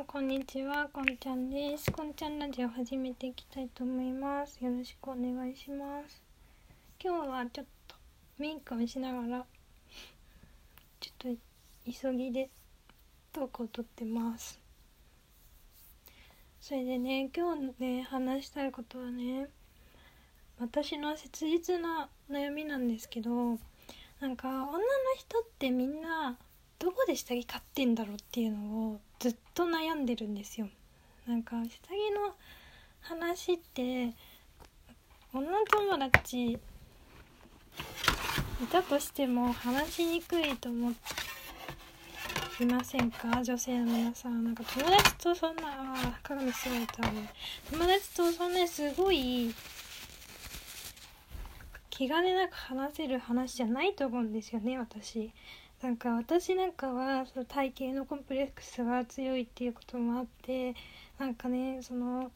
んこんにちはこんちゃんです。こんちゃんラジオ始めていきたいと思います。よろしくお願いします。今日はちょっとメイクをしながらちょっと急ぎでトークを撮ってます。それでね今日ね話したいことはね私の切実な悩みなんですけどなんか女の人ってみんなどこで下着買ってんだろうっていうのをずっと悩んでるんですよ。なんか下着の話って女友達いたとしても話しにくいと思いませんか？女性の皆さん。なんか友達とそんなあ鏡すごいたね友達とそんなにすごい気兼ねなく話せる話じゃないと思うんですよね私。なんか私なんかはその体型のコンプレックスが強いっていうこともあってなんかねその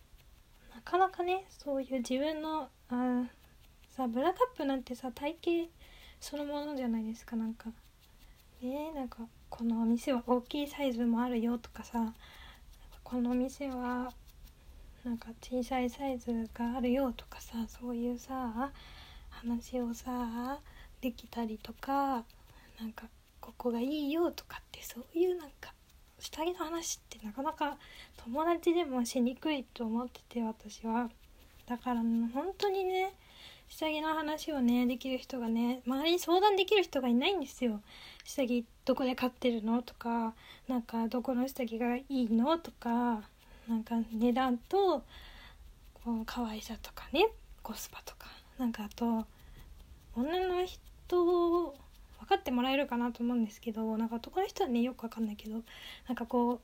なかなかねそういう自分のあさブラカップなんてさ体型そのものじゃないですか。なんかねなんかこのお店は大きいサイズもあるよとかさこのお店はなんか小さいサイズがあるよとかさそういうさ話をさできたりとかなんかここがいいよとかってそういうなんか下着の話ってなかなか友達でもしにくいと思ってて私は。だから本当にね下着の話をねできる人がね周りに相談できる人がいないんですよ。下着どこで買ってるのとかなんかどこの下着がいいのとかなんか値段とこう可愛さとかねコスパとかなんかあと女の人分かってもらえるかなと思うんですけどなんか男の人はねよく分かんないけどなんかこう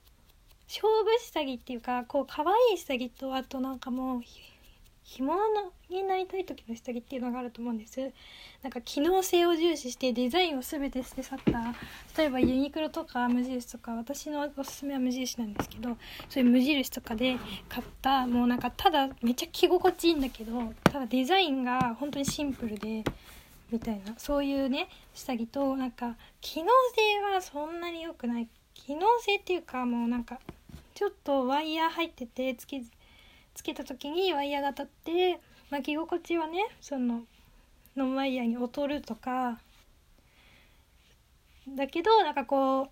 勝負下着っていうかこう可愛い下着とあとなんかもう干物になりたい時の下着っていうのがあると思うんです。なんか機能性を重視してデザインを全て捨て去った例えばユニクロとか無印とか私のおすすめは無印なんですけどそういう無印とかで買ったもうなんかただめっちゃ着心地いいんだけどただデザインが本当にシンプルでみたいな。そういうね下着となんか機能性はそんなに良くない。機能性っていうかもうなんかちょっとワイヤー入っててつけつけた時にワイヤーが当たって巻き心地はねそのノンワイヤーに劣るとかだけどなんかこう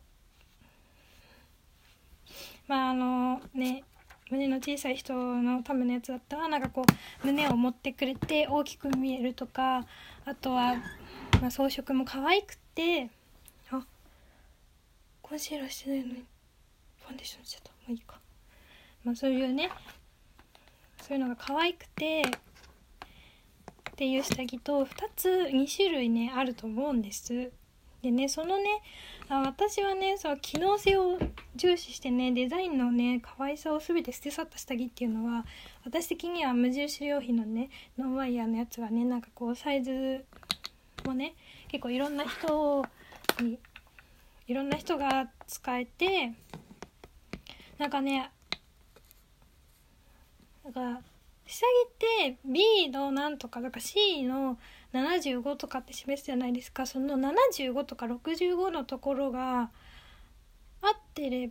まああのね胸の小さい人のためのやつだったらなんかこう胸を持ってくれて大きく見えるとかあとは、まあ、装飾も可愛くてあコンシーラーしてないのにファンデーションしちゃった。まあいいか、まあ、そういうねそういうのが可愛くてっていう下着と2つ2種類ねあると思うんです。でねそのねあ私はねそう機能性を重視してねデザインのね可愛さを全て捨て去った下着っていうのは私的には無印良品のねノンワイヤーのやつはねなんかこうサイズもね結構いろんな人にいろんな人が使えてなんかねなんか下着って B のなんとかだか C の75とかって示すじゃないですか。その75とか65のところが合ってれ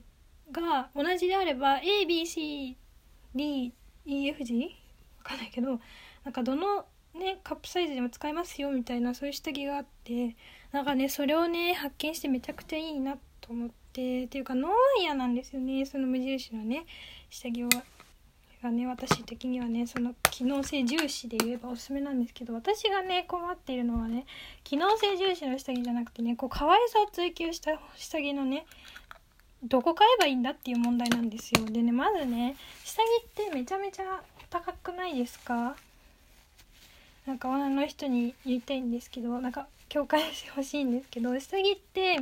が同じであれば ABCDEFG わかんないけどなんかどのねカップサイズでも使えますよみたいなそういう下着があってなんかねそれをね発見してめちゃくちゃいいなと思ってっていうかノーワイヤなんですよね。その無印のね下着は。がね私的にはねその機能性重視で言えばおすすめなんですけど私がね困っているのはね機能性重視の下着じゃなくてねこう可愛さを追求した下着のねどこ買えばいいんだっていう問題なんですよ。でねまずね下着ってめちゃめちゃ高くないですか？なんか女の人に言いたいんですけどなんか共感してほしいんですけど下着って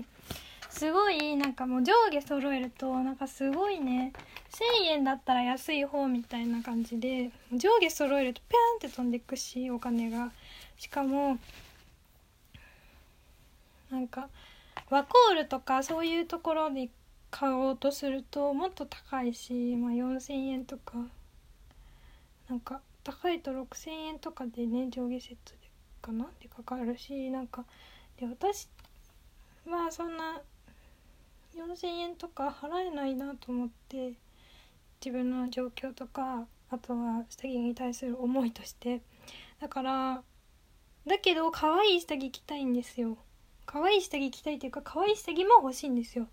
すごいなんかもう上下揃えるとなんかすごいね。1000円だったら安い方みたいな感じで上下揃えるとピャンって飛んでいくしお金が。しかもなんかワコールとかそういうところで買おうとするともっと高いし、まあ、4000円とか。なんか高いと6000円とかでね上下セットでかな？ってかかるしなんかで私はそんな4,000円とか払えないなと思って自分の状況とかあとは下着に対する思いとして。だからだけど可愛い下着着たいんですよ。可愛い下着着たいっていうか可愛い下着も欲しいんですよ。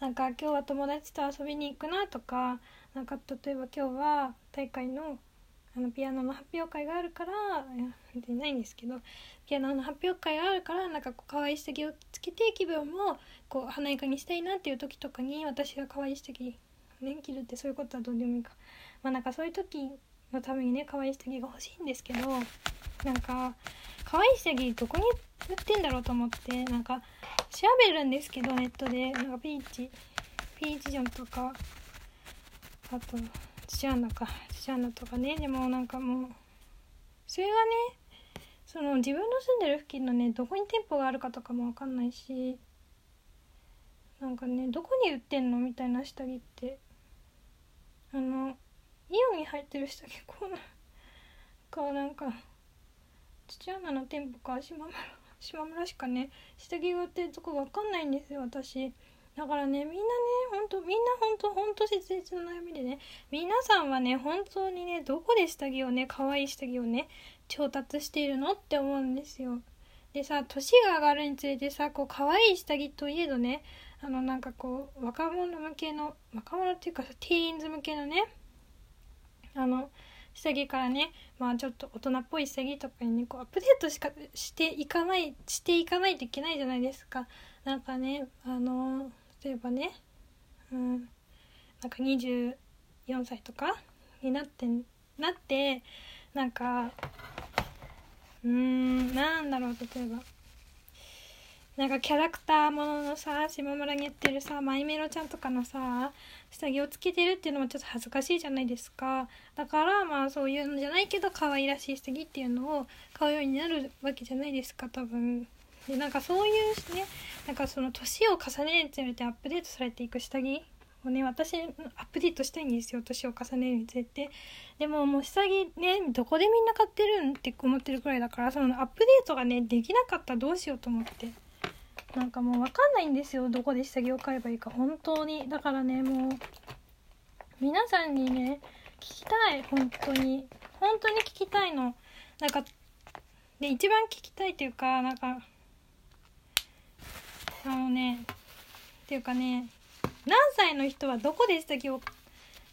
なんか今日は友達と遊びに行くなとかなんか例えば今日は大会のあのピアノの発表会があるからいや別にないんですけどピアノの発表会があるからなんかこう可愛い下着をつけて気分もこう華やかにしたいなっていう時とかに私が可愛い下着ね着るってそういうことはどうでもいいか。まあなんかそういう時のためにね可愛い下着が欲しいんですけどなんか可愛い下着どこに売ってんだろうと思ってなんか調べるんですけどネットで。なんかピーチピーチジョンとかあとチアナかチアナとかね。でもなんかもうそれがねその自分の住んでる付近のねどこに店舗があるかとかも分かんないしなんかねどこに売ってんのみたいな下着って。あのイオンに入ってる下着こうなかなんか土穴の店舗か島村島村しかね下着が売ってるとこ分かんないんですよ私。だからねみんなねほんとみんなほんとほんと切実な悩みでね皆さんはね本当にねどこで下着をね可愛い下着をね調達しているのって思うんですよ。でさ年が上がるにつれてさこう可愛い下着といえどねあのなんかこう若者向けの若者っていうかさティーンズ向けのねあの下着からねまあちょっと大人っぽい下着とかにねこうアップデートしかしていかないしていかないといけないじゃないですか。なんかねあの例えばねうんなんか24歳とかになってなってなんかうんなんだろう例えば。なんかキャラクターもののさ島村にやってるさマイメロちゃんとかのさ下着をつけてるっていうのもちょっと恥ずかしいじゃないですか。だからまあそういうのじゃないけど可愛らしい下着っていうのを買うようになるわけじゃないですか多分。でなんかそういうねなんかその年を重ねるにつれてアップデートされていく下着をね私アップデートしたいんですよ年を重ねるにつれて。でももう下着ねどこでみんな買ってるんって思ってるくらいだからそのアップデートがねできなかったらどうしようと思って。なんかもう分かんないんですよどこで下着を買えばいいか。本当に。だからねもう皆さんにね聞きたい。本当に。本当に聞きたいの。なんかで一番聞きたいっていうかなんかあのねっていうかね何歳の人はどこで下着を、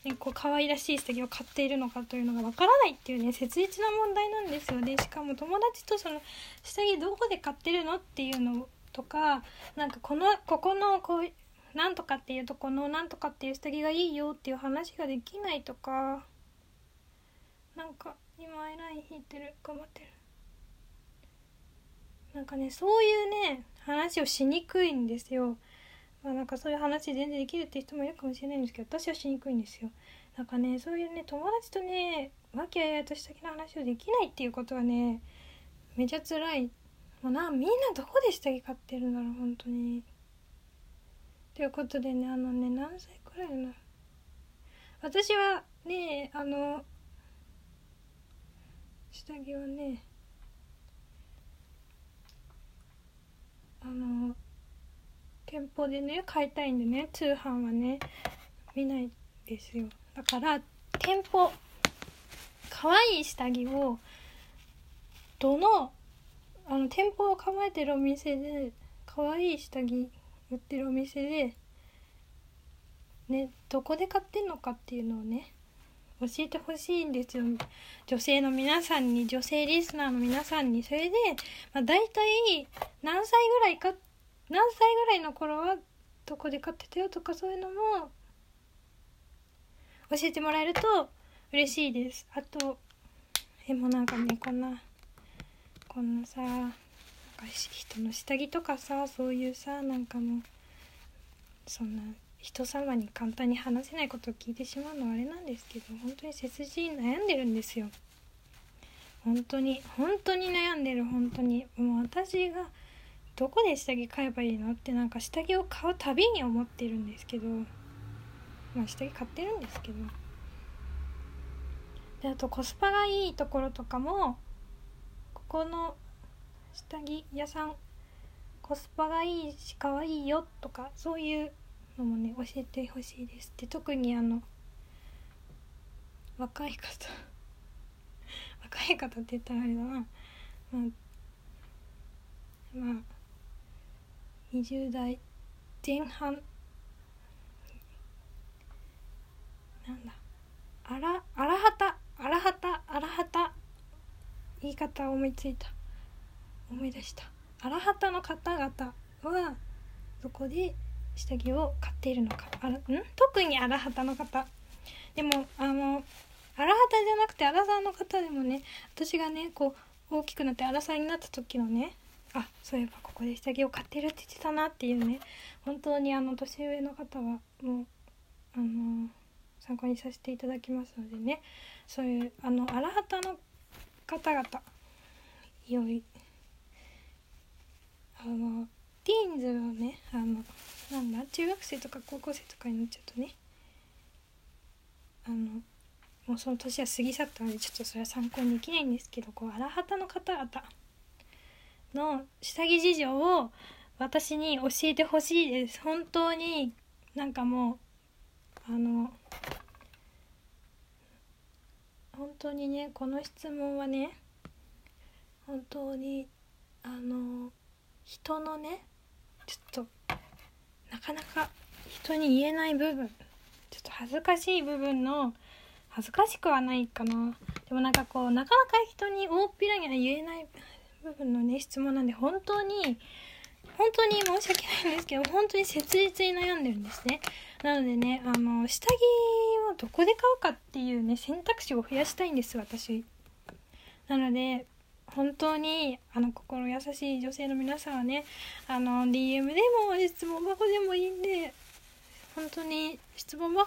ね、こう可愛らしい下着を買っているのかというのがわからないっていうね切実な問題なんですよね。しかも友達とその下着どこで買ってるのっていうのとかなんかこのここのこうなんとかっていうとこのなんとかっていう下着がいいよっていう話ができないとかなんか今アイライン引いてる頑張ってる。なんかねそういうね話をしにくいんですよ。まあなんかそういう話全然できるって人もいるかもしれないんですけど私はしにくいんですよ。なんかねそういうね友達とね和気あいあいとした気の話をできないっていうことはねめちゃ辛い。もうなみんなどこで下着買ってるんだろう本当に。ということでねあのね何歳くらいの私はねあの下着はねあの店舗でね買いたいんでね通販はね見ないですよ。だから店舗可愛い下着をどのあの店舗を構えてるお店で可愛い下着売ってるお店でねどこで買ってんのかっていうのをね教えてほしいんですよ。女性の皆さんに女性リスナーの皆さんに。それで、まあ、大体何歳ぐらいかって何歳ぐらいの頃はどこで買ってたよとかそういうのも教えてもらえると嬉しいです。あとえもうなんかねこんなこんなさなんか人の下着とかさそういうさなんかもうそんな人様に簡単に話せないことを聞いてしまうのはあれなんですけど本当に背筋悩んでるんですよ。本当に本当に悩んでる本当に。もう私がどこで下着買えばいいの？ってなんか下着を買うたびに思ってるんですけど。まあ下着買ってるんですけど。であとコスパがいいところとかもここの下着屋さんコスパがいいし可愛いよとかそういうのもね教えてほしいですで特にあの若い方。若い方って言ったらあれだな。まあまあ20代前半。なんだ？あらあらはたあらはたあらはた言い方思いついた。思い出した。あらはたの方々はどこで下着を買っているのか？あらん？特にあらはたの方。でもあのアラハタじゃなくてアラサーの方でもね私がねこう大きくなってアラサーになった時のねあそういえばここで下着を買ってるって言ってたなっていうね。本当にあの年上の方はもうあの参考にさせていただきますのでね。そういうあのアラハタの方々良いあのティーンズのねあのなんだ中学生とか高校生とかになっちゃうとねあのもうその年は過ぎ去ったのでちょっとそれは参考にできないんですけどこう荒旗の方々の下着事情を私に教えてほしいです。本当になんかもうあの本当にねこの質問はね本当にあの人のねちょっとなかなか人に言えない部分ちょっと恥ずかしい部分の恥ずかしくはないかな。でもなんかこうなかなか人に大っぴらには言えない部分のね質問なんで本当に本当に申し訳ないんですけど本当に切実に悩んでるんですね。なのでねあの下着をどこで買うかっていうね選択肢を増やしたいんです私。なので本当にあの心優しい女性の皆さんはねあの DM でも質問箱でもいいんで本当に質問箱